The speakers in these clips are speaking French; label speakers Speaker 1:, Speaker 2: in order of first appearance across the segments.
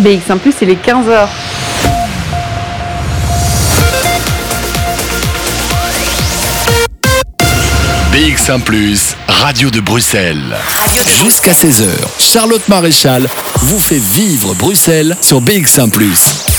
Speaker 1: BX1 Plus, il est 15h.
Speaker 2: BX1 ⁇ Radio de Bruxelles. Jusqu'à 16h, Charlotte Maréchal vous fait vivre Bruxelles sur BX1 ⁇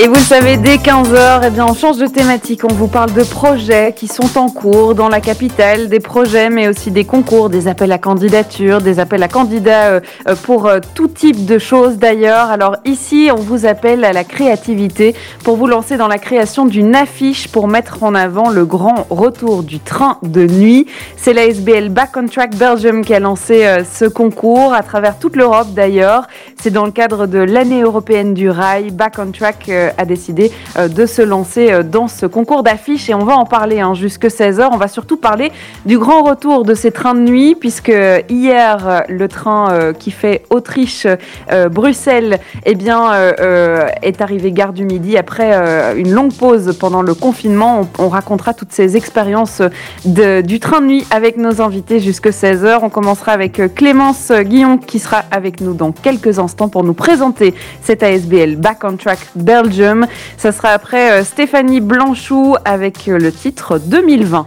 Speaker 1: et vous le savez, dès 15h, eh bien, on change de thématique. On vous parle de projets qui sont en cours dans la capitale, des projets, mais aussi des concours, des appels à candidature, des appels à candidats euh, euh, pour euh, tout type de choses d'ailleurs. Alors ici, on vous appelle à la créativité pour vous lancer dans la création d'une affiche pour mettre en avant le grand retour du train de nuit. C'est la SBL Back on Track Belgium qui a lancé ce concours à travers toute l'Europe d'ailleurs. C'est dans le cadre de l'année européenne du rail. Back on Track a décidé euh, de se lancer euh, dans ce concours d'affiches et on va en parler hein, jusque 16h. On va surtout parler du grand retour de ces trains de nuit puisque hier, le train qui fait Autriche-Bruxelles eh bien, est arrivé gare du Midi après une longue pause pendant le confinement. On, racontera toutes ces expériences du train de nuit avec nos invités jusque 16h. On commencera avec Clémence Guillon qui sera avec nous dans quelques instants pour nous présenter cette ASBL Back on Track Belgium ça sera après euh, Stéphanie Blanchou avec euh, le titre 2020.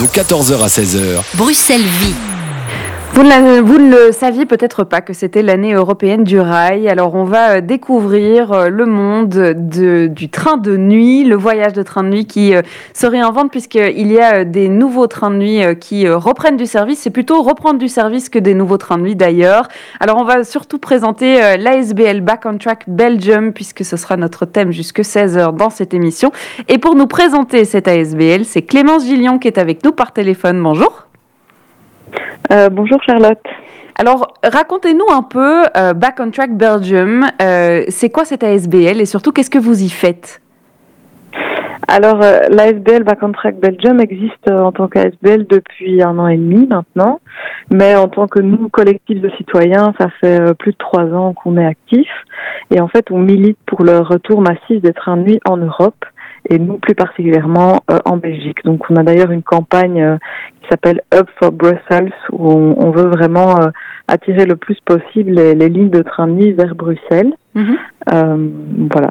Speaker 2: De 14h à 16h.
Speaker 3: Bruxelles vit.
Speaker 1: Vous ne, le saviez peut-être pas que c'était l'année européenne du rail. Alors on va euh, découvrir euh, le monde de, du train de nuit, le voyage de train de nuit qui euh, se réinvente puisqu'il y a des nouveaux trains de nuit qui reprennent du service. C'est plutôt reprendre du service que des nouveaux trains de nuit d'ailleurs. Alors on va surtout présenter l'ASBL Back on Track Belgium puisque ce sera notre thème jusque 16h dans cette émission. Et pour nous présenter cette ASBL, c'est Clémence Gillion qui est avec nous par téléphone. Bonjour.
Speaker 4: Euh, bonjour Charlotte.
Speaker 1: Alors, racontez-nous un peu euh, Back on Track Belgium. Euh, c'est quoi cette ASBL et surtout, qu'est-ce que vous y faites?
Speaker 4: Alors, l'ASBL Back on Track Belgium existe en tant qu'ASBL depuis un an et demi maintenant. Mais en tant que nous, collectif de citoyens, ça fait plus de trois ans qu'on est actif. Et en fait, on milite pour le retour massif des trains de nuit en Europe et nous plus particulièrement en Belgique. Donc on a d'ailleurs une campagne qui s'appelle Up for Brussels, où on, veut vraiment euh, attirer le plus possible les, lignes de train de nuit vers Bruxelles. Mhm. Euh, voilà,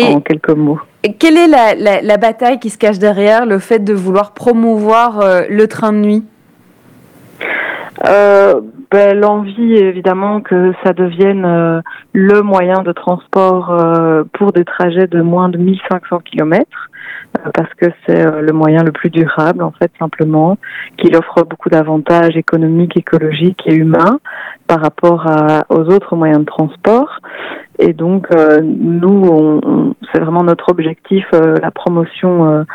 Speaker 4: en quelques mots.
Speaker 1: quelle est la, bataille qui se cache derrière le fait de vouloir promouvoir euh, le train de nuit?
Speaker 4: Ben, L'envie, évidemment, que ça devienne le moyen de transport pour des trajets de moins de 1500 km. Euh, parce que c'est euh, le moyen le plus durable, en fait, simplement, qu'il offre beaucoup d'avantages économiques, écologiques et humains par rapport à, aux autres moyens de transport. Et donc, euh, nous, on, c'est vraiment notre objectif, la promotion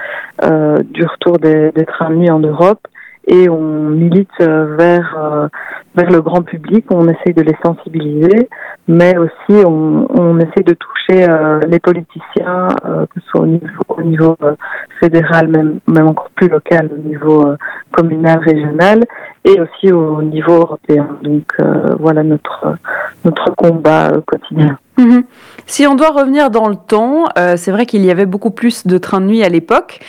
Speaker 4: du retour des, des trains de nuit en Europe et on milite vers vers le grand public. On essaye de les sensibiliser, mais aussi on, on essaye de toucher euh, les politiciens, euh, que ce soit au niveau, au niveau euh, fédéral, même, même encore plus local, au niveau communal, régional, et aussi au niveau européen. Donc voilà notre notre combat quotidien.
Speaker 1: Mhm. Si on doit revenir dans le temps, c'est vrai qu'il y avait beaucoup plus de trains de nuit à l'époque.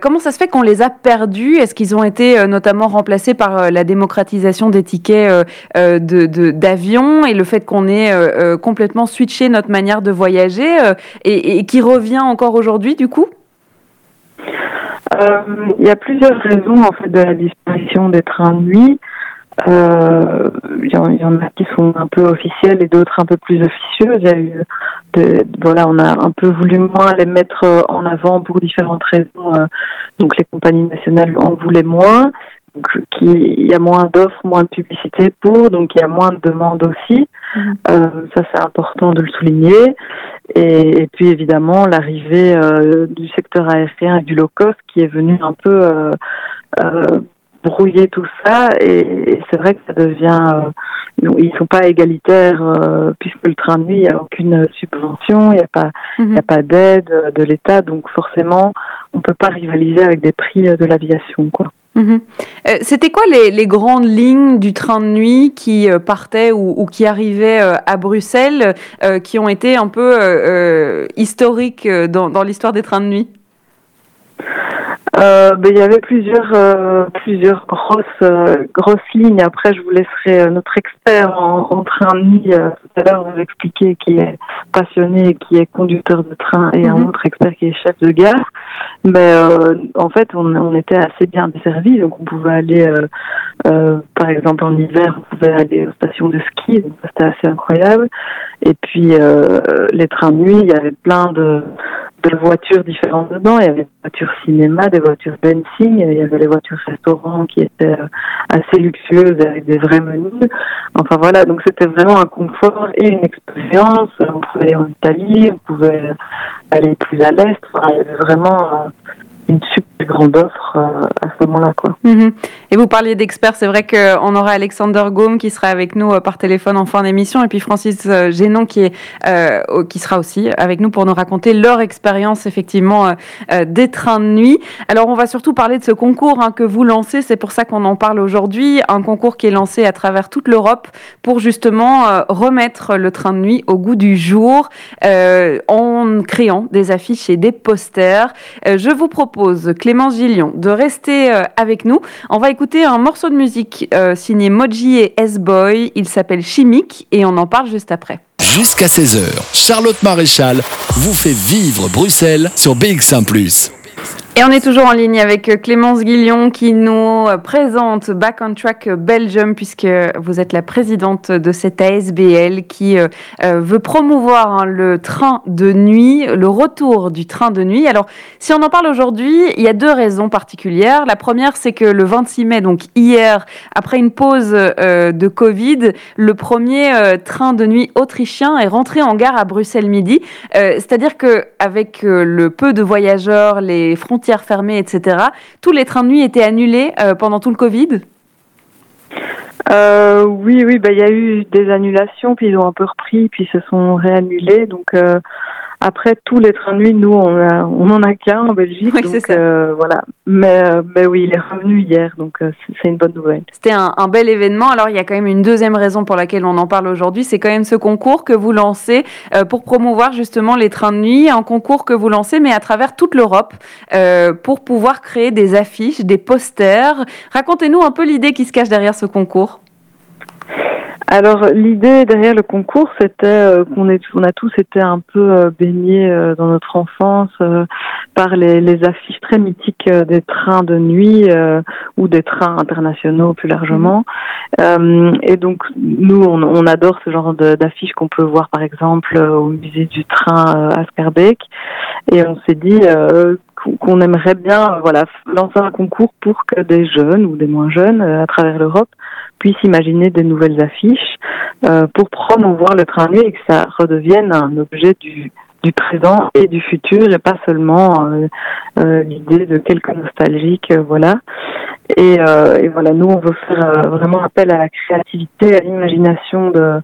Speaker 1: comment ça se fait qu'on les a perdus? Est-ce qu'ils ont été notamment remplacés par la démocratisation des tickets euh, d'avion et le fait qu'on ait euh, euh, complètement switché notre manière de voyager et, qui revient encore aujourd'hui du coup?
Speaker 4: Il y a plusieurs raisons en fait de la disparition des trains de nuit. Il y, en a qui sont un peu officielles et d'autres un peu plus officieuses. Il y a eu voilà, on a un peu voulu moins les mettre en avant pour différentes raisons. donc les compagnies nationales en voulaient moins il y a moins d'offres, moins de publicité pour, donc il y a moins de demandes aussi. Mhm. Euh, ça c'est important de le souligner. Et, puis évidemment l'arrivée euh, du secteur aérien et du low cost qui est venu un peu euh, euh brouiller tout ça. Et, c'est vrai que ça devient, ils sont pas égalitaires puisque le train de nuit il n'y a aucune subvention, il n'y a pas, il a mhm. pas d'aide de l'État, donc forcément on peut pas rivaliser avec des prix de l'aviation quoi.
Speaker 1: Mhm. Euh, c'était quoi les, grandes lignes du train de nuit qui euh, partaient ou, qui arrivaient euh, à Bruxelles, qui ont été un peu historiques dans, l'histoire des trains de nuit?
Speaker 4: Euh, ben, il y avait plusieurs euh, plusieurs grosses euh, grosses lignes. Après, je vous laisserai notre expert en, train de nuit tout à l'heure vous expliquer qui est passionné, qui est conducteur de train, et un mhm. autre expert qui est chef de gare. Mais en fait, on, on, était assez bien desservis, donc on pouvait aller, par exemple en hiver, on pouvait aller aux stations de ski, donc c'était assez incroyable. Et puis les trains de nuit, il y avait plein de de voitures différentes dedans. Il y avait des voitures cinéma, des voitures dancing, il y avait les voitures restaurants qui étaient euh, assez luxueuses avec des vrais menus. Enfin voilà, donc c'était vraiment un confort et une expérience. On pouvait aller en Italie, on pouvait aller plus à l'est. il y avait vraiment euh, une super grande offre euh, à ce moment-là. Quoi.
Speaker 1: Mhm. Et vous parliez d'experts, c'est vrai qu'on aura Alexander Gaume qui sera avec nous euh, par téléphone en fin d'émission, et puis Francis euh, Génon qui, est, qui sera aussi avec nous pour nous raconter leur expérience effectivement des trains de nuit. Alors on va surtout parler de ce concours hein, que vous lancez, c'est pour ça qu'on en parle aujourd'hui, un concours qui est lancé à travers toute l'Europe pour justement remettre le train de nuit au goût du jour en créant des affiches et des posters. je vous propose Clémence de rester euh, avec nous. On va écouter un morceau de musique euh, signé Moji et S-Boy. Il s'appelle Chimique et on en parle juste après.
Speaker 2: Jusqu'à 16h, Charlotte Maréchal vous fait vivre Bruxelles sur BX1 ⁇
Speaker 1: et on est toujours en ligne avec euh, Clémence Guillon qui nous euh, présente Back on Track Belgium puisque vous êtes la présidente de cette ASBL qui euh, veut promouvoir hein, le train de nuit, le retour du train de nuit. Alors, si on en parle aujourd'hui, il y a deux raisons particulières. La première, c'est que le 26 mai, donc hier, après une pause de Covid, le premier train de nuit autrichien est rentré en gare à Bruxelles midi. C'est-à-dire que avec le peu de voyageurs, les frontières frontières fermées, etc. Tous les trains de nuit étaient annulés euh, pendant tout le Covid?
Speaker 4: Euh, oui, oui, bah il y a eu des annulations, puis ils ont un peu repris, puis se sont réannulés. Donc euh, après, tous les trains de nuit, nous, on, on en a qu'un en Belgique. Oui, donc, euh, voilà. Mais, euh, mais oui, il est revenu hier, donc euh, c'est une bonne nouvelle.
Speaker 1: C'était un, un, bel événement. Alors, il y a quand même une deuxième raison pour laquelle on en parle aujourd'hui. C'est quand même ce concours que vous lancez pour promouvoir justement les trains de nuit. Un concours que vous lancez, mais à travers toute l'Europe, pour pouvoir créer des affiches, des posters. Racontez-nous un peu l'idée qui se cache derrière ce concours.
Speaker 4: Alors l'idée derrière le concours, c'était euh, qu'on on a tous été un peu euh, baignés euh, dans notre enfance par les, affiches très mythiques des trains de nuit ou des trains internationaux plus largement. Et donc nous, on, on adore ce genre d'affiches qu'on peut voir par exemple au musée du train à Scarbeck. Et on s'est dit qu'on aimerait bien voilà lancer un concours pour que des jeunes ou des moins jeunes à travers l'Europe puissent imaginer des nouvelles affiches euh, pour promouvoir le train de nuit et que ça redevienne un objet du, du présent et du futur et pas seulement euh, euh, l'idée de quelques nostalgiques, voilà. Et, voilà, nous on veut faire vraiment appel à la créativité, à l'imagination de,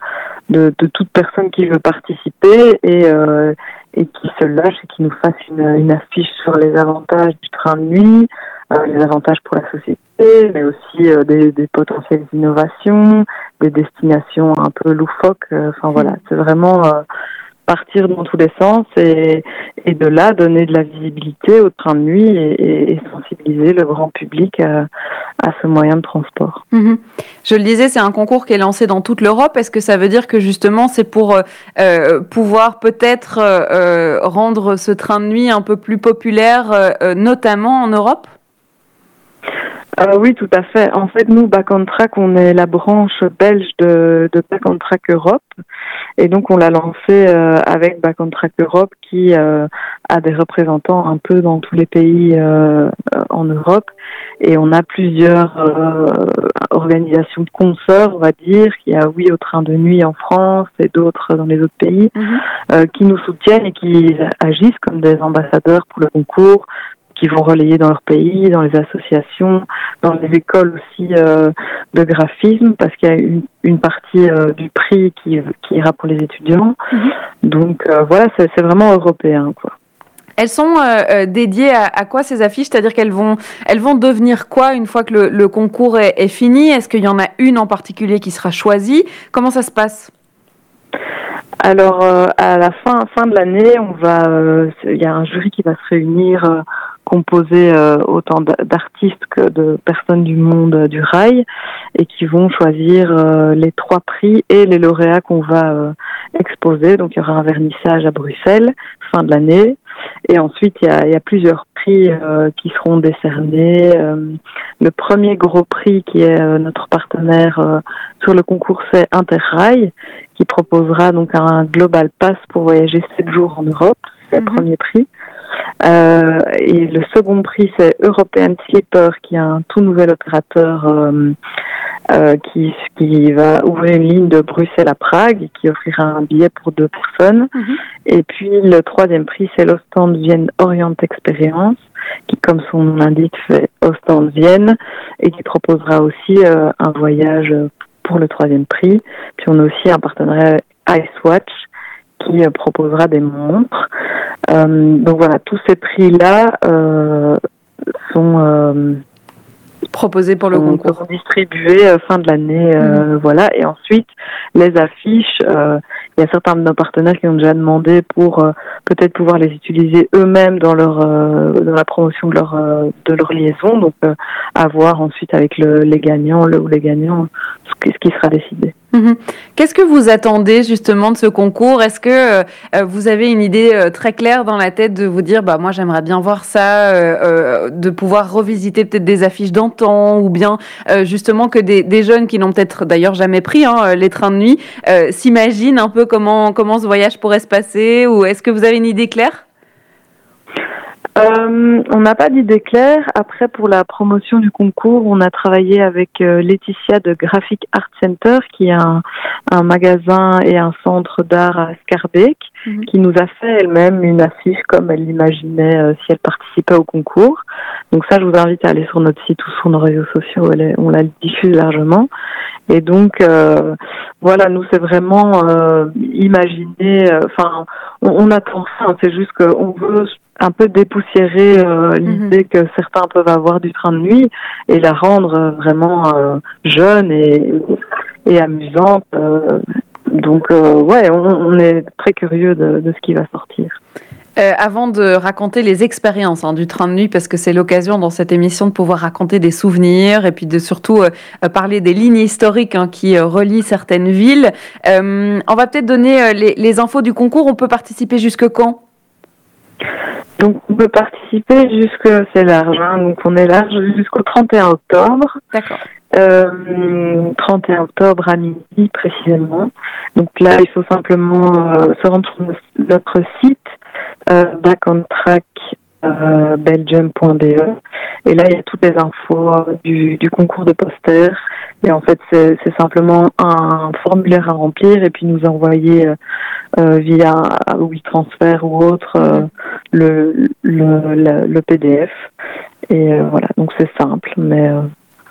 Speaker 4: de, de, toute personne qui veut participer et, et qui se lâche et qui nous fasse une, une affiche sur les avantages du train de nuit, les avantages pour la société mais aussi euh, des, des, potentielles innovations, des destinations un peu loufoques. Euh, enfin voilà, c'est vraiment euh, partir dans tous les sens et, et, de là donner de la visibilité au train de nuit et, et sensibiliser le grand public à, à ce moyen de transport.
Speaker 1: Mhm. Je le disais, c'est un concours qui est lancé dans toute l'Europe. Est-ce que ça veut dire que justement c'est pour euh, pouvoir peut-être euh, rendre ce train de nuit un peu plus populaire, euh, notamment en Europe?
Speaker 4: Euh, oui, tout à fait. En fait, nous, Back on Track, on est la branche belge de, de Back on Track Europe. Et donc, on l'a lancé euh, avec Back on Track Europe qui euh, a des représentants un peu dans tous les pays en Europe. Et on a plusieurs organisations de concerts, on va dire, qui a Oui au train de nuit en France et d'autres dans les autres pays, mhm. qui nous soutiennent et qui agissent comme des ambassadeurs pour le concours qui vont relayer dans leur pays, dans les associations, dans les écoles aussi euh, de graphisme, parce qu'il y a une, une partie euh, du prix qui, qui, ira pour les étudiants. Mhm. Donc euh, voilà, c'est vraiment européen. Quoi.
Speaker 1: Elles sont dédiées à, à, quoi ces affiches? C'est-à-dire qu'elles vont, elles vont devenir quoi une fois que le, le concours est, est fini? Est-ce qu'il y en a une en particulier qui sera choisie? Comment ça se passe?
Speaker 4: Alors à la fin fin de l'année, on va il y a un jury qui va se réunir composé autant d'artistes que de personnes du monde du rail et qui vont choisir les trois prix et les lauréats qu'on va exposer. Donc il y aura un vernissage à Bruxelles fin de l'année et ensuite, il y a, il y a plusieurs prix euh, qui seront décernés. Euh, le premier gros prix, qui est euh, notre partenaire sur le concours, c'est Interrail, qui proposera donc un Global Pass pour voyager 7 jours en Europe. C'est le mhm. premier prix. Euh, et le second prix, c'est European Slipper, qui est un tout nouvel opérateur euh, euh, qui, qui va ouvrir une ligne de Bruxelles à Prague et qui offrira un billet pour deux personnes. Mhm. Et puis le troisième prix, c'est l'Ostend Vienne Orient Experience, qui, comme son nom l'indique, fait Ostend Vienne et qui proposera aussi un voyage pour le troisième prix. Puis on a aussi un partenariat Icewatch qui proposera des montres. Euh, donc voilà, tous ces prix-là euh, sont euh,
Speaker 1: proposés pour le concours,
Speaker 4: distribués fin de l'année, mhm. voilà. Et ensuite, les affiches, il y a certains de nos partenaires qui ont déjà demandé pour peut-être pouvoir les utiliser eux-mêmes dans leur dans la promotion de leur de leur liaison. Donc à voir ensuite avec le, les gagnants, le ou les gagnants, ce qui sera décidé.
Speaker 1: Mhm. Qu'est-ce que vous attendez justement de ce concours? Est-ce que euh, vous avez une idée euh, très claire dans la tête de vous dire bah moi j'aimerais bien voir ça, euh, de pouvoir revisiter peut-être des affiches d'antan ou bien justement que des, jeunes qui n'ont peut-être d'ailleurs jamais pris hein, les trains de nuit s'imaginent un peu comment comment ce voyage pourrait se passer? Ou est-ce que vous avez une idée claire?
Speaker 4: Euh, on n'a pas d'idée claire. Après, pour la promotion du concours, on a travaillé avec euh, Laetitia de Graphic Art Center, qui est un, magasin et un centre d'art à Scarbeck, mhm. qui nous a fait elle-même une affiche comme elle l'imaginait euh, si elle participait au concours. Donc ça, je vous invite à aller sur notre site ou sur nos réseaux sociaux. on la diffuse largement. Et donc, voilà, nous, c'est vraiment imaginer. Enfin, on, on attend ça. C'est juste qu'on veut un peu dépoussiérer euh, mhm. l'idée que certains peuvent avoir du train de nuit et la rendre euh, vraiment euh, jeune et, et amusante. donc ouais, on, est très curieux de, de, ce qui va sortir.
Speaker 1: avant de raconter les expériences hein, du train de nuit, parce que c'est l'occasion dans cette émission de pouvoir raconter des souvenirs et puis de surtout parler des lignes historiques hein, qui relient certaines villes, on va peut-être donner les, les infos du concours. On peut participer jusque quand?
Speaker 4: Donc on peut participer jusque c'est large, hein, donc on est large jusqu'au 31 octobre.
Speaker 1: D'accord.
Speaker 4: Euh, 31 octobre à midi précisément. Donc là, il faut simplement euh, se rendre sur notre site euh, backontrack euh, belgium.be et là il y a toutes les infos euh, du, concours de posters et en fait c'est simplement un formulaire à remplir et puis nous envoyer euh, euh via WeTransfer ou autre euh, le, le, le, PDF et voilà. Donc c'est simple mais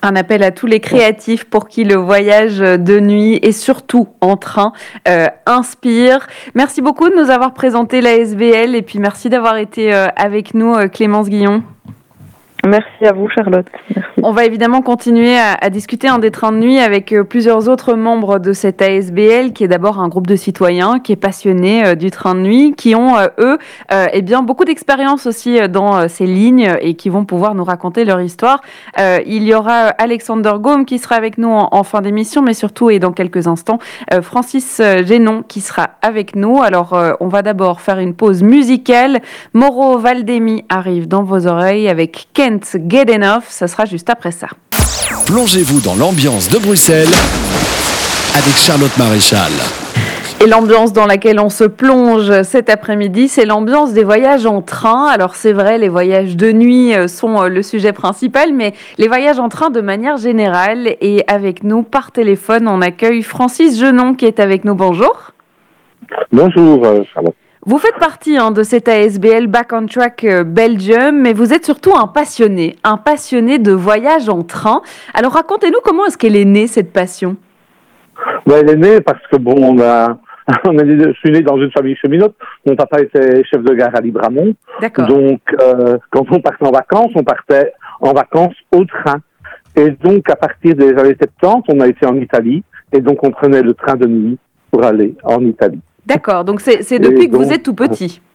Speaker 1: un appel à tous les créatifs pour qui le voyage de nuit et surtout en train euh, inspire. Merci beaucoup de nous avoir présenté la SBL et puis merci d'avoir été euh, avec nous, euh, Clémence Guillon.
Speaker 4: Merci à vous, Charlotte.
Speaker 1: On va évidemment continuer à, discuter un des trains de nuit avec euh, plusieurs autres membres de cette ASBL, qui est d'abord un groupe de citoyens qui est passionné euh, du train de nuit, qui ont, euh, eux, eh bien, beaucoup d'expérience aussi dans ces lignes et qui vont pouvoir nous raconter leur histoire. il y aura Alexander Gaume qui sera avec nous en, fin d'émission, mais surtout, et dans quelques instants, Francis Génon qui sera avec nous. Alors, on va d'abord faire une pause musicale. Moro Valdemi arrive dans vos oreilles avec Ken Get Enough. Ça sera juste après ça.
Speaker 2: Plongez-vous dans l'ambiance de Bruxelles avec Charlotte Maréchal.
Speaker 1: Et l'ambiance dans laquelle on se plonge cet après-midi, c'est l'ambiance des voyages en train. Alors c'est vrai, les voyages de nuit euh, sont euh, le sujet principal, mais les voyages en train de manière générale. Et avec nous par téléphone, on accueille Francis Genon qui est avec nous. Bonjour.
Speaker 3: Bonjour euh, Charlotte.
Speaker 1: Vous faites partie hein, de cette ASBL Back on Track euh, Belgium, mais vous êtes surtout un passionné, un passionné de voyage en train. Alors racontez-nous comment est-ce qu'elle est née cette passion
Speaker 3: Elle est née parce que bon, on a, on je suis né dans une famille cheminote. Mon papa était chef de gare à Libramont. Donc euh, quand on partait en vacances, on partait en vacances au train. Et donc à partir des années 70, on a été en Italie et donc on prenait le train de nuit pour aller en Italie.
Speaker 1: D'accord, donc c'est depuis que vous êtes tout petit.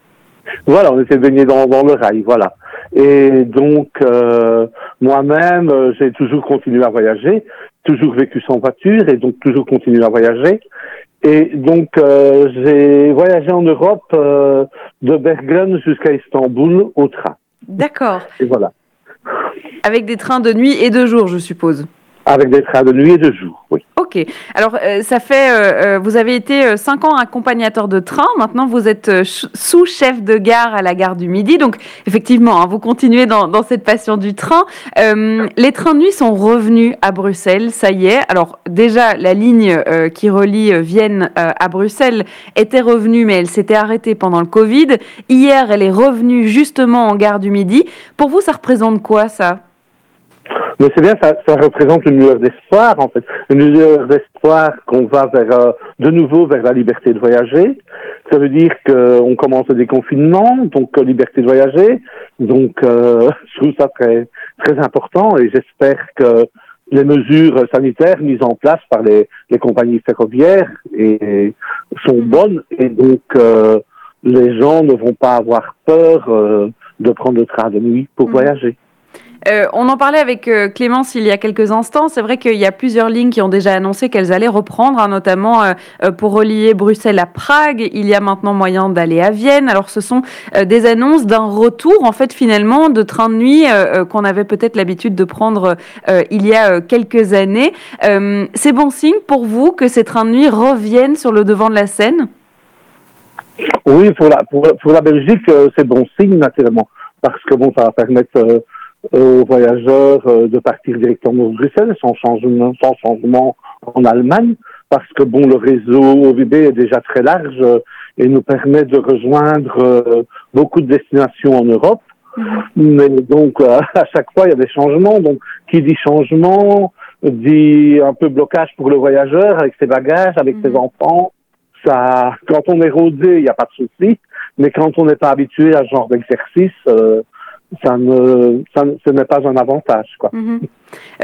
Speaker 3: Voilà, on était baigné dans, dans le rail, voilà. Et donc, euh, moi-même, euh, j'ai toujours continué à voyager, toujours vécu sans voiture et donc toujours continué à voyager. Et donc, euh, j'ai voyagé en Europe de Bergen jusqu'à Istanbul au train.
Speaker 1: D'accord.
Speaker 3: Et voilà.
Speaker 1: Avec des trains de nuit et de jour, je suppose.
Speaker 3: Avec des trains de nuit et de jour, oui.
Speaker 1: Ok. Alors, euh, ça fait. Euh, euh, vous avez été cinq ans accompagnateur de train. Maintenant, vous êtes sous-chef de gare à la gare du Midi. Donc, effectivement, hein, vous continuez dans, dans, cette passion du train. les trains de nuit sont revenus à Bruxelles. Ça y est. Alors, déjà, la ligne qui relie Vienne à Bruxelles était revenue, mais elle s'était arrêtée pendant le Covid. Hier, elle est revenue justement en gare du Midi. Pour vous, ça représente quoi, ça?
Speaker 3: Mais c'est bien, ça, ça, représente une lueur d'espoir, en fait. Une lueur d'espoir qu'on va vers, euh, de nouveau vers la liberté de voyager. Ça veut dire qu'on commence le déconfinement, donc euh, liberté de voyager. Donc, euh, je trouve ça très, très important et j'espère que les mesures sanitaires mises en place par les, les compagnies ferroviaires et, sont bonnes et donc euh, les gens ne vont pas avoir peur de prendre le train de nuit pour mmh. voyager.
Speaker 1: Euh, on en parlait avec euh, Clémence il y a quelques instants. C'est vrai qu'il y a plusieurs lignes qui ont déjà annoncé qu'elles allaient reprendre, hein, notamment euh, pour relier Bruxelles à Prague. Il y a maintenant moyen d'aller à Vienne. Alors, ce sont des annonces d'un retour, en fait, finalement, de trains de nuit qu'on avait peut-être l'habitude de prendre il y a quelques années. c'est bon signe pour vous que ces trains de nuit reviennent sur le devant de la scène?
Speaker 3: Oui, pour la, pour, pour la Belgique, c'est bon signe, naturellement, parce que bon, ça va permettre aux voyageurs euh, de partir directement de Bruxelles sans changement, sans changement en Allemagne, parce que bon, le réseau OVB est déjà très large euh, et nous permet de rejoindre euh, beaucoup de destinations en Europe. Mhm. Mais donc, à chaque fois, il y a des changements. Donc, qui dit changement dit un peu blocage pour le voyageur avec ses bagages, avec ses mhm. enfants. Ça, quand on est rodé, il n'y a pas de souci. Mais quand on n'est pas habitué à ce genre d'exercice, ça ne, ça, ce n'est pas un avantage. Quoi. Mhm.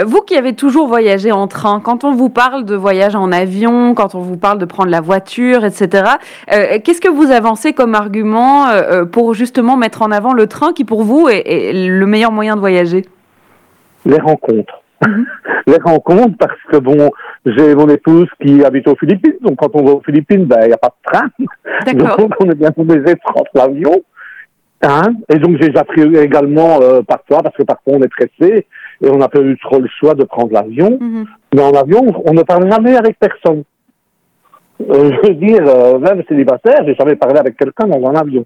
Speaker 1: Vous qui avez toujours voyagé en train, quand on vous parle de voyage en avion, quand on vous parle de prendre la voiture, etc., euh, qu'est-ce que vous avancez comme argument euh, euh, pour justement mettre en avant le train qui pour vous est, le meilleur moyen de voyager?
Speaker 3: Les rencontres. Mhm. Les rencontres parce que bon, j'ai mon épouse qui habite aux Philippines, donc quand on va aux Philippines, ben il n'y a pas de train, donc on est bien obligé de prendre l'avion. Hein? Et donc j'ai appris également euh, parfois, parce que parfois on est pressé et on n'a pas eu trop le choix de prendre l'avion. Mhm. Mais en avion, on ne parle jamais avec personne. Euh, je veux dire, euh, même célibataire, j'ai jamais parlé avec quelqu'un dans un avion.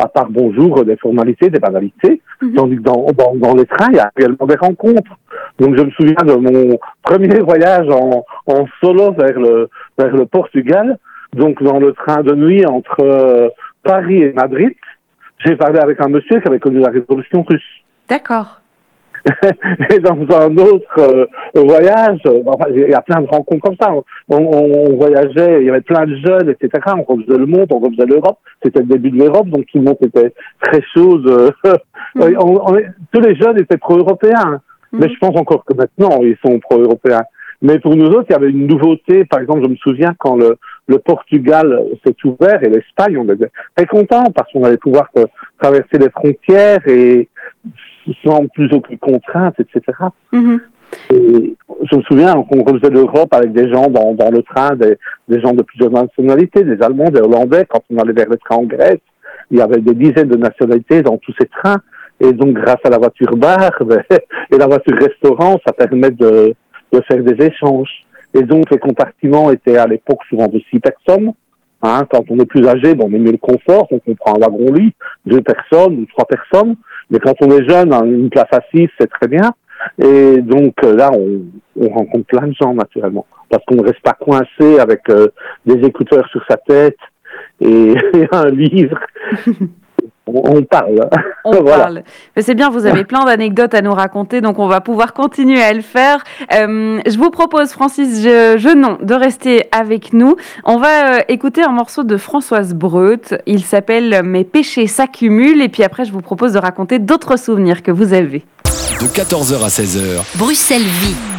Speaker 3: À part bonjour, des formalités, des banalités. Mhm. Tandis que dans, dans, dans, les trains, il y a également des rencontres. Donc je me souviens de mon premier voyage en, en solo vers le, vers le Portugal. Donc dans le train de nuit entre euh, Paris et Madrid j'ai parlé avec un monsieur qui avait connu la révolution russe.
Speaker 1: D'accord.
Speaker 3: et dans un autre euh, voyage, euh, il y a plein de rencontres comme ça. On, voyageait, il y avait plein de jeunes, etc. On refaisait le monde, on refaisait l'Europe. C'était le début de l'Europe, donc tout le monde était très chaud. Mm. tous les jeunes étaient pro-européens. Mm. Mais je pense encore que maintenant, ils sont pro-européens. Mais pour nous autres, il y avait une nouveauté. Par exemple, je me souviens quand le, le Portugal s'est ouvert et l'Espagne, on était très contents parce qu'on allait pouvoir euh, traverser les frontières et sans plus aucune contrainte, etc. Mm-hmm. Et je me souviens qu'on refaisait l'Europe avec des gens dans, dans le train, des, des gens de plusieurs nationalités, des Allemands, des Hollandais. Quand on allait vers le train en Grèce, il y avait des dizaines de nationalités dans tous ces trains. Et donc, grâce à la voiture bar et la voiture restaurant, ça permet de, de faire des échanges. Les compartiments étaient à l'époque souvent de six personnes. Hein, quand on est plus âgé, bon, on mieux le confort, donc on prend un wagon-lit, deux personnes ou trois personnes. Mais quand on est jeune, hein, une place assise, c'est très bien. Et donc euh, là, on, on, rencontre plein de gens naturellement, parce qu'on ne reste pas coincé avec euh, des écouteurs sur sa tête et, et un livre. on parle.
Speaker 1: On parle. C'est bien, vous avez plein d'anecdotes à nous raconter, donc on va pouvoir continuer à le faire. Euh, je vous propose, Francis Genon, de rester avec nous. On va euh, écouter un morceau de Françoise Breut. Il s'appelle Mes péchés s'accumulent. Et puis après, je vous propose de raconter d'autres souvenirs que vous avez.
Speaker 2: De 14h à 16h.
Speaker 5: Bruxelles vit.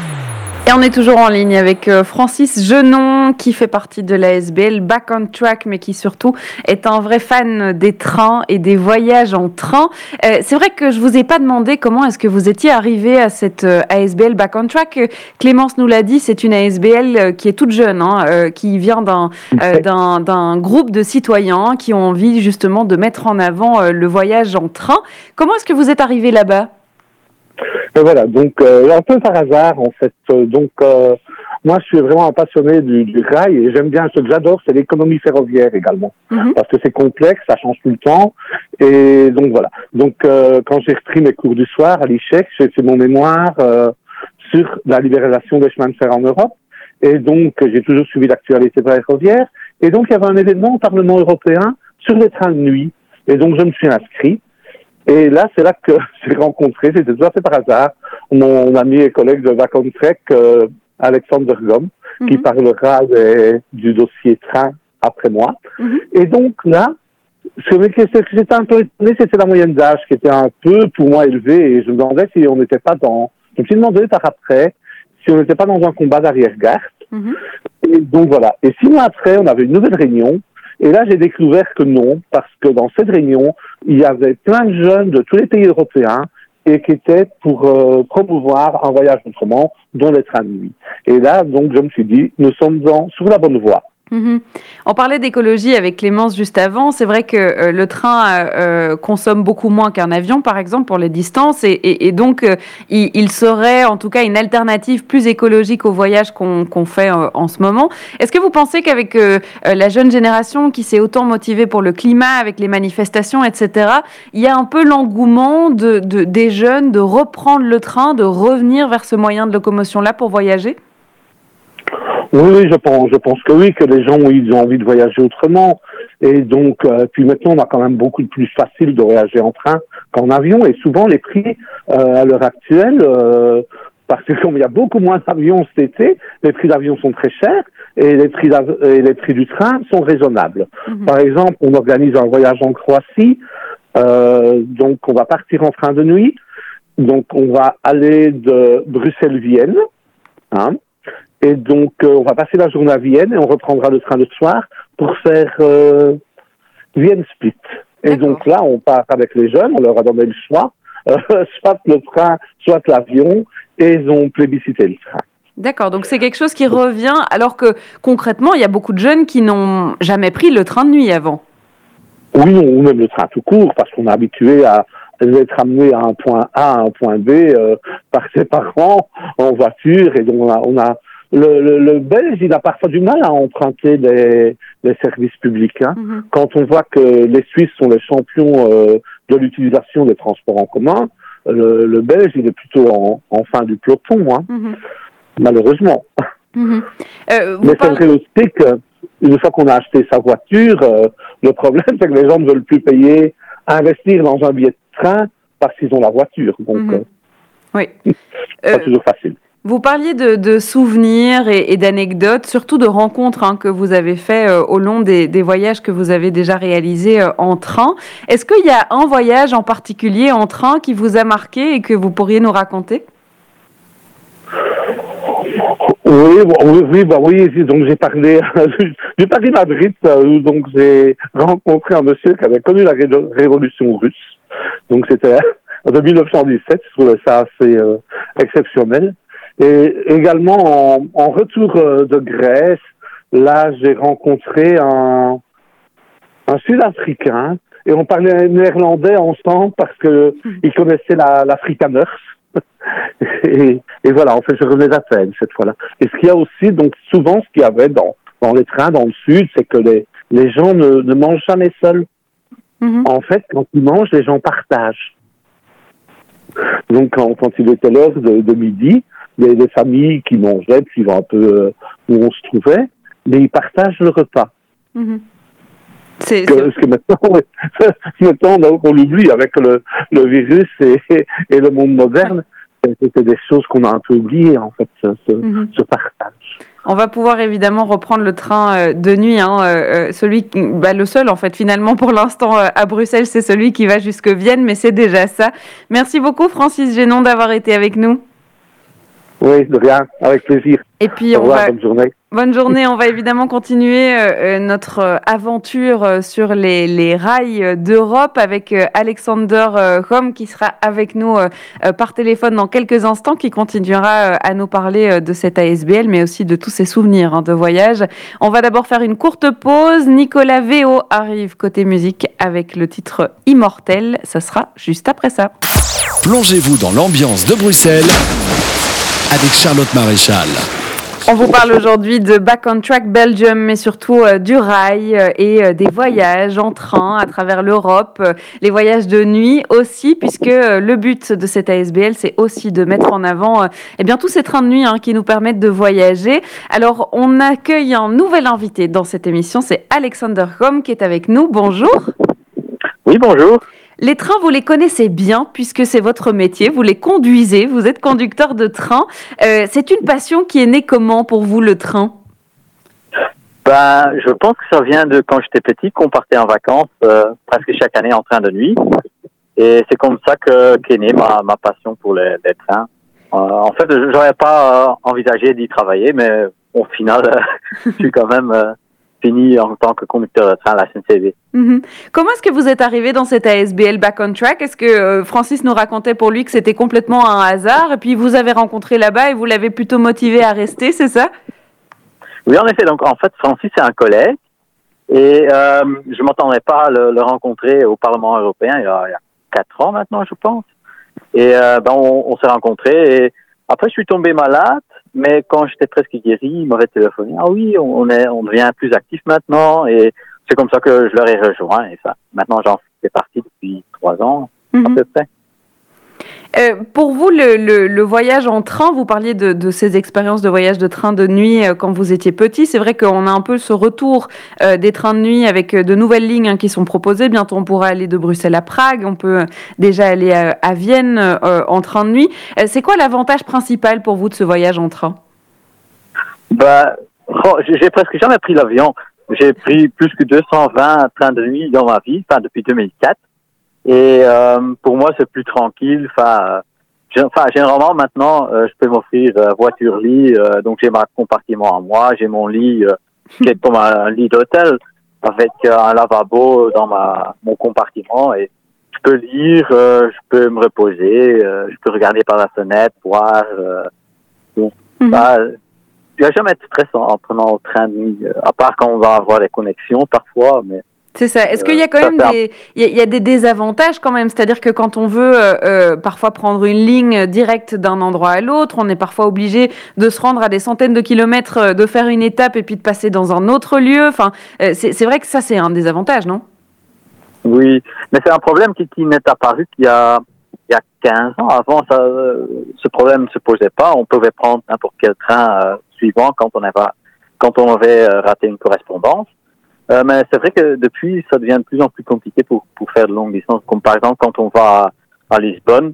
Speaker 1: Et on est toujours en ligne avec euh, Francis Genon, qui fait partie de l'ASBL Back on Track, mais qui surtout est un vrai fan des trains et des voyages en train. Euh, c'est vrai que je vous ai pas demandé comment est-ce que vous étiez arrivé à cette euh, ASBL Back on Track. Clémence nous l'a dit, c'est une ASBL qui est toute jeune, hein, qui vient d'un d'un groupe de citoyens qui ont envie justement de mettre en avant le voyage en train. Comment est-ce que vous êtes arrivé là-bas?
Speaker 3: Et voilà, donc euh, un peu par hasard en fait. Euh, donc euh, moi je suis vraiment un passionné du, du rail et j'aime bien ce que j'adore, c'est l'économie ferroviaire également, mhm. parce que c'est complexe, ça change tout le temps. Et donc voilà. Donc quand j'ai repris mes cours du soir à l'ICHEC, j'ai fait mon mémoire sur la libéralisation des chemins de fer en Europe. Et donc j'ai toujours suivi l'actualité ferroviaire. Et donc il y avait un événement au Parlement européen sur les trains de nuit. Et donc je me suis inscrit. Et là, c'est là que j'ai rencontré, c'était tout à fait par hasard, mon ami et collègue de Vacantrek, Trek, euh, Alexandre Gomme, qui mhm. parlera du dossier train après moi. Mhm. Et donc là, ce que j'étais un peu étonné, c'était la moyenne d'âge qui était un peu pour moi élevée et je me demandais si on n'était pas dans, je me suis demandé par après si on n'était pas dans un combat d'arrière-garde. Mhm. Et donc voilà. Et six mois après, on avait une nouvelle réunion et là, j'ai découvert que non, parce que dans cette réunion, il y avait plein de jeunes de tous les pays européens et qui étaient pour euh, promouvoir un voyage autrement, dont les trains de nuit. Et là, donc, je me suis dit, nous sommes dans, sur la bonne voie.
Speaker 1: Mhm. On parlait d'écologie avec Clémence juste avant. C'est vrai que euh, le train euh, consomme beaucoup moins qu'un avion, par exemple, pour les distances, et, donc euh, il, serait en tout cas une alternative plus écologique au voyage qu'on fait en ce moment. Est-ce que vous pensez qu'avec la jeune génération qui s'est autant motivée pour le climat, avec les manifestations, etc., il y a un peu l'engouement de, des jeunes de reprendre le train, de revenir vers ce moyen de locomotion-là pour voyager?
Speaker 3: Oui, je pense, je pense que oui, que les gens ils ont envie de voyager autrement. Et donc, euh, puis maintenant, on a quand même beaucoup plus facile de voyager en train qu'en avion. Et souvent, les prix euh, à l'heure actuelle, euh, parce que comme il y a beaucoup moins d'avions cet été, les prix d'avion sont très chers et les prix, et les prix du train sont raisonnables. Mhm. Par exemple, on organise un voyage en Croatie, donc on va partir en train de nuit. Donc, on va aller de Bruxelles-Vienne. Hein, et donc, euh, on va passer la journée à Vienne et on reprendra le train le soir pour faire euh, Vienne-Split. Et donc là, on part avec les jeunes, on leur a donné le choix, euh, soit le train, soit l'avion, et ils ont plébiscité le train.
Speaker 1: D'accord, donc c'est quelque chose qui revient, alors que concrètement, il y a beaucoup de jeunes qui n'ont jamais pris le train de nuit avant.
Speaker 3: Oui, ou même le train tout court, parce qu'on est habitué à être amené à un point A à un point B euh, par ses parents en voiture, et donc on a, on a le, le, Belge, il a parfois du mal à emprunter les, les services publics. Hein. Mhm. Quand on voit que les Suisses sont les champions euh, de l'utilisation des transports en commun, le, le, Belge, il est plutôt en, en fin du peloton, hein. Mhm. malheureusement. Mhm. Euh, Mais c'est vrai aussi qu'une fois qu'on a acheté sa voiture, euh, le problème, c'est que les gens ne veulent plus payer, investir dans un billet de train parce qu'ils ont la voiture. Donc, euh,
Speaker 1: oui.
Speaker 3: c'est pas toujours facile.
Speaker 1: Vous parliez de, souvenirs et, d'anecdotes, surtout de rencontres hein, que vous avez fait euh, au long des, voyages que vous avez déjà réalisés euh, en train. Est-ce qu'il y a un voyage en particulier en train qui vous a marqué et que vous pourriez nous raconter?
Speaker 3: Oui, oui, bah oui, donc j'ai parlé du Paris-Madrid, euh, donc j'ai rencontré un monsieur qui avait connu la révolution russe. Donc c'était en 1917, je trouvais ça assez exceptionnel. Et également en, en retour euh, de Grèce, là j'ai rencontré un, un Sud-Africain et on parlait néerlandais ensemble parce que hmm. il connaissait la, l'Afrikaners. et, et, voilà, en fait, je revenais d'Athènes cette fois-là. Et ce qu'il y a aussi, donc souvent, ce qu'il y avait dans, dans les trains dans le sud, c'est que les, les gens ne, ne mangent jamais seuls. Hmm. En fait, quand ils mangent, les gens partagent. Donc, quand, quand il était l'heure de, de midi, des familles qui mangeaient, suivant un peu euh, où on se trouvait, mais ils partagent le repas. Mhm. C'est, parce que maintenant, maintenant on, l'oublie avec le, le virus et, et, le monde moderne. C'est des choses qu'on a un peu oubliées, en fait, ce, mhm. ce, partage.
Speaker 1: On va pouvoir évidemment reprendre le train euh, de nuit. Hein, euh, celui, bah, le seul, en fait, finalement, pour l'instant, à Bruxelles, c'est celui qui va jusque Vienne, mais c'est déjà ça. Merci beaucoup, Francis Génon, d'avoir été avec nous.
Speaker 3: Oui, de rien, avec plaisir.
Speaker 1: Et puis, on va... bonne journée. Bonne journée. On va évidemment continuer euh, euh, notre euh, aventure sur les, les rails d'Europe avec Alexander Hom qui sera avec nous par téléphone dans quelques instants, qui continuera à nous parler de cette ASBL, mais aussi de tous ses souvenirs hein, de voyage. On va d'abord faire une courte pause. Nicolas Véo arrive côté musique avec le titre Immortel. Ça sera juste après ça.
Speaker 2: Plongez-vous dans l'ambiance de Bruxelles avec Charlotte Maréchal.
Speaker 1: On vous parle aujourd'hui de Back on Track Belgium, mais surtout euh, du rail euh, et euh, des voyages en train à travers l'Europe, les voyages de nuit aussi, puisque le but de cette ASBL, c'est aussi de mettre en avant eh bien, tous ces trains de nuit hein, qui nous permettent de voyager. Alors, on accueille un nouvel invité dans cette émission, c'est Alexander Hom qui est avec nous. Bonjour.
Speaker 5: Oui, bonjour.
Speaker 1: Les trains, vous les connaissez bien puisque c'est votre métier, vous les conduisez, vous êtes conducteur de train. Euh, c'est une passion qui est née comment pour vous le train?
Speaker 5: Ben, je pense que ça vient de quand j'étais petit, qu'on partait en vacances euh, presque chaque année en train de nuit. Et c'est comme ça que qu'est née ma, passion pour les, trains. Euh, en fait, j'aurais pas envisagé d'y travailler, mais au final, je suis quand même fini en tant que conducteur de train à la SNCV.
Speaker 1: Mhm. Comment est-ce que vous êtes arrivé dans cette ASBL Back on Track? Est-ce que euh, Francis nous racontait pour lui que c'était complètement un hasard et puis vous avez rencontré là-bas et vous l'avez plutôt motivé à rester, c'est ça?
Speaker 5: Oui, en effet. Donc en fait, Francis est un collègue et euh, je m'attendais pas à le, rencontrer au Parlement européen il y, a, quatre ans maintenant, je pense. Et euh, ben, on, on s'est rencontrés et après je suis tombé malade mais quand j'étais presque guéri, ils m'avaient téléphoné. Ah oui, on est, on devient plus actif maintenant. Et c'est comme ça que je leur ai rejoint. Et ça, maintenant, j'en fais partie depuis trois ans, à mhm. peu près.
Speaker 1: Euh, pour vous, le, voyage en train, vous parliez de, ces expériences de voyage de train de nuit euh, quand vous étiez petit. C'est vrai qu'on a un peu ce retour euh, des trains de nuit avec de nouvelles lignes hein, qui sont proposées. Bientôt, on pourra aller de Bruxelles à Prague. On peut déjà aller à, Vienne en train de nuit. C'est quoi l'avantage principal pour vous de ce voyage en train?
Speaker 5: Bah, oh, J'ai presque jamais pris l'avion. J'ai pris plus que 220 trains de nuit dans ma vie, enfin depuis 2004. Et euh, pour moi, c'est plus tranquille. Enfin, enfin généralement maintenant, euh, je peux m'offrir euh, voiture lit. donc j'ai ma compartiment à moi, j'ai mon lit qui est comme un, lit d'hôtel avec un lavabo dans ma mon compartiment et je peux lire, je peux me reposer, je peux regarder par la fenêtre, voir. Bon, mm -hmm. il va jamais être stressant en prenant au train de nuit, à part quand on va avoir des connexions parfois, mais
Speaker 1: c'est ça. Est-ce qu'il y a quand même des, il y, a des désavantages quand même? C'est-à-dire que quand on veut euh, euh, parfois prendre une ligne directe d'un endroit à l'autre, on est parfois obligé de se rendre à des centaines de kilomètres, euh, de faire une étape et puis de passer dans un autre lieu. Enfin, c'est vrai que ça c'est un désavantage, non?
Speaker 5: Oui, mais c'est un problème qui, qui n'est apparu qu'il y a il y a 15 ans. Avant, ça, ce problème ne se posait pas. On pouvait prendre n'importe quel train suivant quand on avait quand on avait raté une correspondance. Euh, mais c'est vrai que depuis, ça devient de plus en plus compliqué pour, pour faire de longues distances. Comme par exemple, quand on va à, Lisbonne,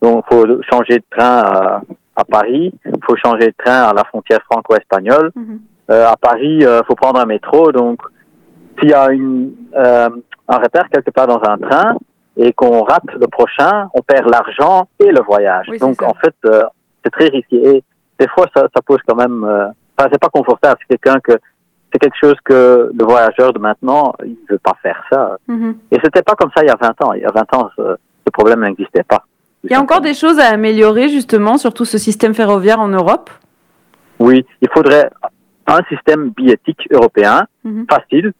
Speaker 5: donc faut changer de train à, à Paris, il faut changer de train à la frontière franco-espagnole. Mhm. euh, à Paris, il euh, faut prendre un métro. Donc, s'il y a une, euh, un repère quelque part dans un train et qu'on rate le prochain, on perd l'argent et le voyage. donc, en fait, euh, c'est très risqué. Et des fois, ça, ça pose quand même... Enfin, c'est pas confortable. C'est quelqu'un que c'est quelque chose que le voyageur de maintenant, il ne veut pas faire ça. Mhm. Et c'était pas comme ça il y a 20 ans. Il y a 20 ans, ce, problème n'existait pas.
Speaker 1: Il y a encore des choses à améliorer justement sur tout ce système ferroviaire en Europe?
Speaker 5: Oui, il faudrait un système billettique européen mhm. facile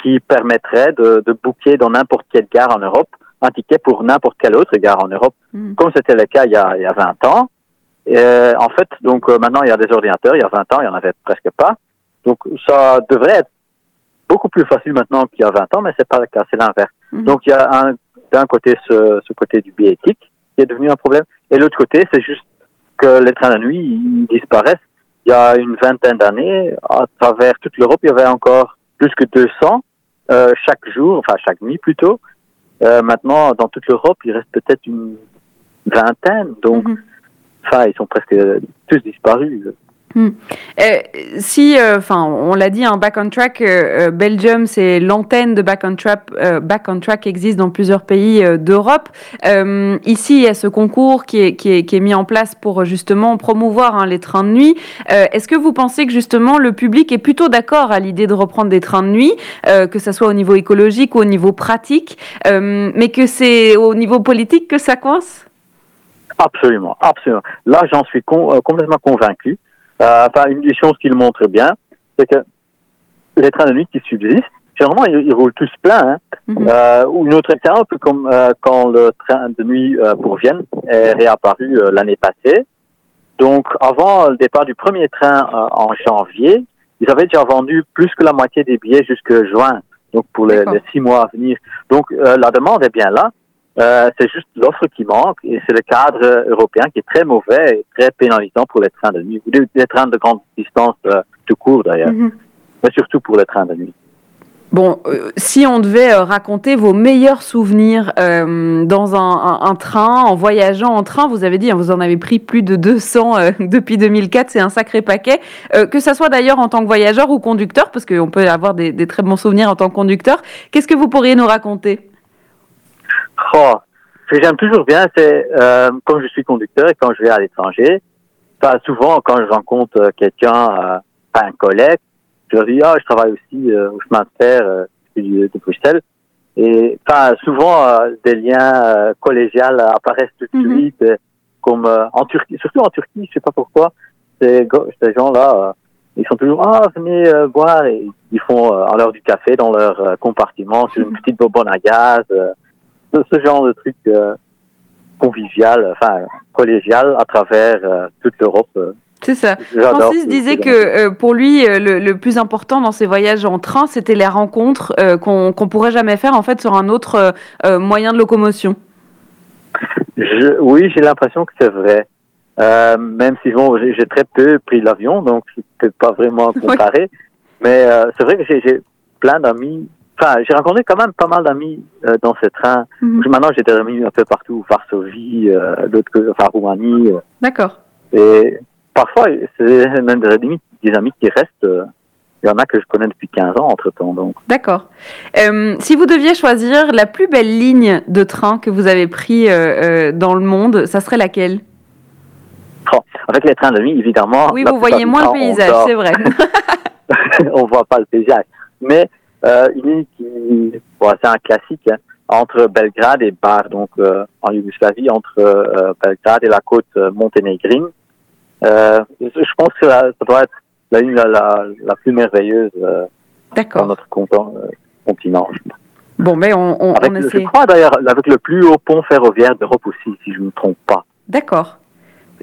Speaker 5: qui permettrait de, de booker dans n'importe quelle gare en Europe un ticket pour n'importe quelle autre gare en Europe, mhm. comme c'était le cas il y a, il y a 20 ans. Et, en fait, donc euh, maintenant il y a des ordinateurs, il y a 20 ans il n'y en avait presque pas. Donc ça devrait être beaucoup plus facile maintenant qu'il y a 20 ans, mais c'est pas le cas, c'est l'inverse. Mhm. Donc il y a d'un côté ce, ce, côté du biais éthique qui est devenu un problème, et l'autre côté c'est juste que les trains de nuit ils disparaissent. Il y a une vingtaine d'années, à travers toute l'Europe, il y avait encore plus que 200 euh, chaque jour, enfin chaque nuit plutôt. Euh, maintenant, dans toute l'Europe, il reste peut-être une vingtaine, donc, mhm. enfin, ils sont presque tous disparus.
Speaker 1: Hmm. Euh, si, euh, enfin, on l'a dit, un Back on Track, euh, Belgium, c'est l'antenne de Back on, Track, Back on Track existe dans plusieurs pays d'Europe. ici, il y a ce concours qui est, qui est, qui est mis en place pour justement promouvoir hein, les trains de nuit. Est-ce que vous pensez que justement le public est plutôt d'accord à l'idée de reprendre des trains de nuit, que ce soit au niveau écologique ou au niveau pratique, mais que c'est au niveau politique que ça coince?
Speaker 5: Absolument, absolument. Là, j'en suis complètement convaincu. Euh, enfin, une des choses qu'il montre bien, c'est que les trains de nuit qui subsistent, généralement, ils, roulent tous plein. Hein. Mhm. euh, ou une autre exemple, comme euh, quand le train de nuit euh, pour Vienne est réapparu euh, l'année passée. Donc, avant le départ du premier train en janvier, ils avaient déjà vendu plus que la moitié des billets jusque juin, donc pour les, les six mois à venir. Donc, la demande est bien là. Euh, c'est juste l'offre qui manque et c'est le cadre européen qui est très mauvais et très pénalisant pour les trains de nuit, ou les trains de grande distance euh, tout court d'ailleurs, mhm. mais surtout pour les trains de nuit.
Speaker 1: Bon, euh, si on devait raconter vos meilleurs souvenirs dans un, train, en voyageant en train, vous avez dit, hein, vous en avez pris plus de 200 depuis 2004, c'est un sacré paquet. que ça soit d'ailleurs en tant que voyageur ou conducteur, parce qu'on peut avoir des, des, très bons souvenirs en tant que conducteur, qu'est-ce que vous pourriez nous raconter?
Speaker 5: Oh, ce que j'aime toujours bien, c'est euh, quand je suis conducteur et quand je vais à l'étranger. Enfin, souvent, quand je rencontre euh, quelqu'un, euh, un collègue, je leur dis ah, je travaille aussi euh, au chemin de fer euh, de Bruxelles. Et enfin, souvent, euh, des liens collégiales apparaissent tout de mhm. suite, comme en Turquie, surtout en Turquie, je sais pas pourquoi. Ces, ces gens-là, ils sont toujours ah venez boire et ils font à l'heure du café dans leur compartiment sur une petite bobonne à gaz ce genre de truc euh, convivial, enfin collégial à travers euh, toute l'Europe. Euh.
Speaker 1: C'est ça. Francis disait que pour lui, le, plus important dans ses voyages en train, c'était les rencontres qu'on qu'on pourrait jamais faire en fait sur un autre moyen de locomotion.
Speaker 5: oui, j'ai l'impression que c'est vrai. même si bon, j'ai très peu pris l'avion, donc je peux pas vraiment comparer. Mais c'est vrai que j'ai plein d'amis Enfin, j'ai rencontré quand même pas mal d'amis euh, dans ce train. Mhm. Maintenant, j'ai des amis un peu partout, Varsovie, euh, d'autres, enfin Roumanie. Euh.
Speaker 1: D'accord.
Speaker 5: Et parfois, c'est même des amis, des amis qui restent. Il y en a que je connais depuis 15 ans entre-temps. Donc.
Speaker 1: D'accord. si vous deviez choisir la plus belle ligne de train que vous avez pris dans le monde, ça serait laquelle?
Speaker 5: Oh, Avec les trains de nuit, évidemment.
Speaker 1: Oui, vous voyez moins le paysage, c'est vrai.
Speaker 5: on voit pas le paysage. Mais euh, une qui, bon, c'est un classique, hein, entre Belgrade et Bar, donc euh, en Yougoslavie, entre euh, Belgrade et la côte euh, monténégrine. Euh, je pense que ça doit être la ligne la, la, plus merveilleuse dans notre continent.
Speaker 1: Bon, mais on, on,
Speaker 5: avec,
Speaker 1: on
Speaker 5: essaie... Je crois d'ailleurs avec le plus haut pont ferroviaire d'Europe aussi, si je ne me trompe pas.
Speaker 1: D'accord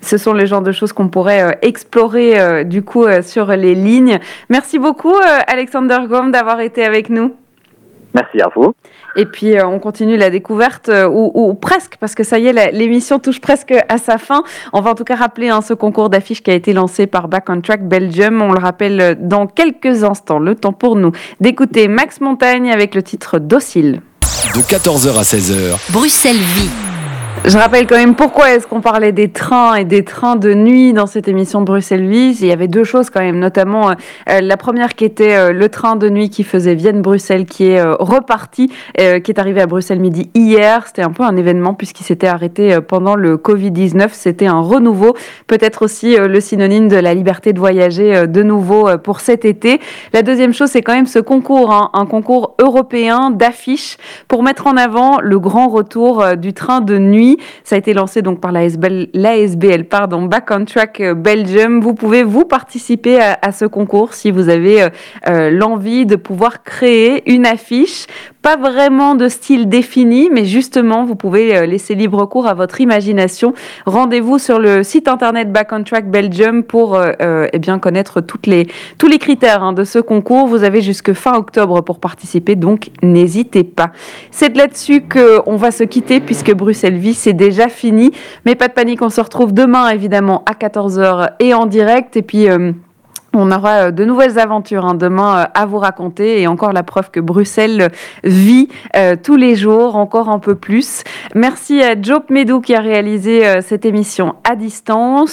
Speaker 1: ce sont les genres de choses qu'on pourrait euh, explorer euh, du coup euh, sur les lignes. Merci beaucoup Alexander Gom d'avoir été avec nous.
Speaker 5: Merci à vous.
Speaker 1: Et puis on continue la découverte, ou, presque, parce que ça y est, l'émission touche presque à sa fin. On va en tout cas rappeler hein, ce concours d'affiches qui a été lancé par Back on Track Belgium. On le rappelle dans quelques instants. Le temps pour nous d'écouter Max Montagne avec le titre Docile.
Speaker 2: De 14h à 16h.
Speaker 1: Bruxelles vit. Je rappelle quand même pourquoi est-ce qu'on parlait des trains et des trains de nuit dans cette émission de Bruxelles-Vie. Il y avait deux choses quand même, notamment euh, euh, la première qui était euh, le train de nuit qui faisait Vienne-Bruxelles, qui est reparti, qui est arrivé à Bruxelles midi hier. C'était un peu un événement puisqu'il s'était arrêté pendant le Covid-19. C'était un renouveau, peut-être aussi le synonyme de la liberté de voyager de nouveau pour cet été. La deuxième chose, c'est quand même ce concours, hein, un concours européen d'affiches pour mettre en avant le grand retour du train de nuit ça a été lancé donc par l'ASBL, l'ASBL pardon, Back on Track euh, Belgium. Vous pouvez vous participer à, ce concours si vous avez euh, euh, l'envie de pouvoir créer une affiche pas vraiment de style défini, mais justement, vous pouvez laisser libre cours à votre imagination. Rendez-vous sur le site internet Back on Track Belgium pour eh bien connaître toutes les, tous les critères hein, de ce concours. Vous avez jusque fin octobre pour participer, donc n'hésitez pas. C'est là-dessus qu'on va se quitter puisque Bruxelles Vie c'est déjà fini. Mais pas de panique, on se retrouve demain évidemment à 14h et en direct. Et puis... Euh, on aura euh, de nouvelles aventures hein, demain euh, à vous raconter et encore la preuve que Bruxelles vit tous les jours, encore un peu plus. Merci à Joe Medou qui a réalisé cette émission à distance.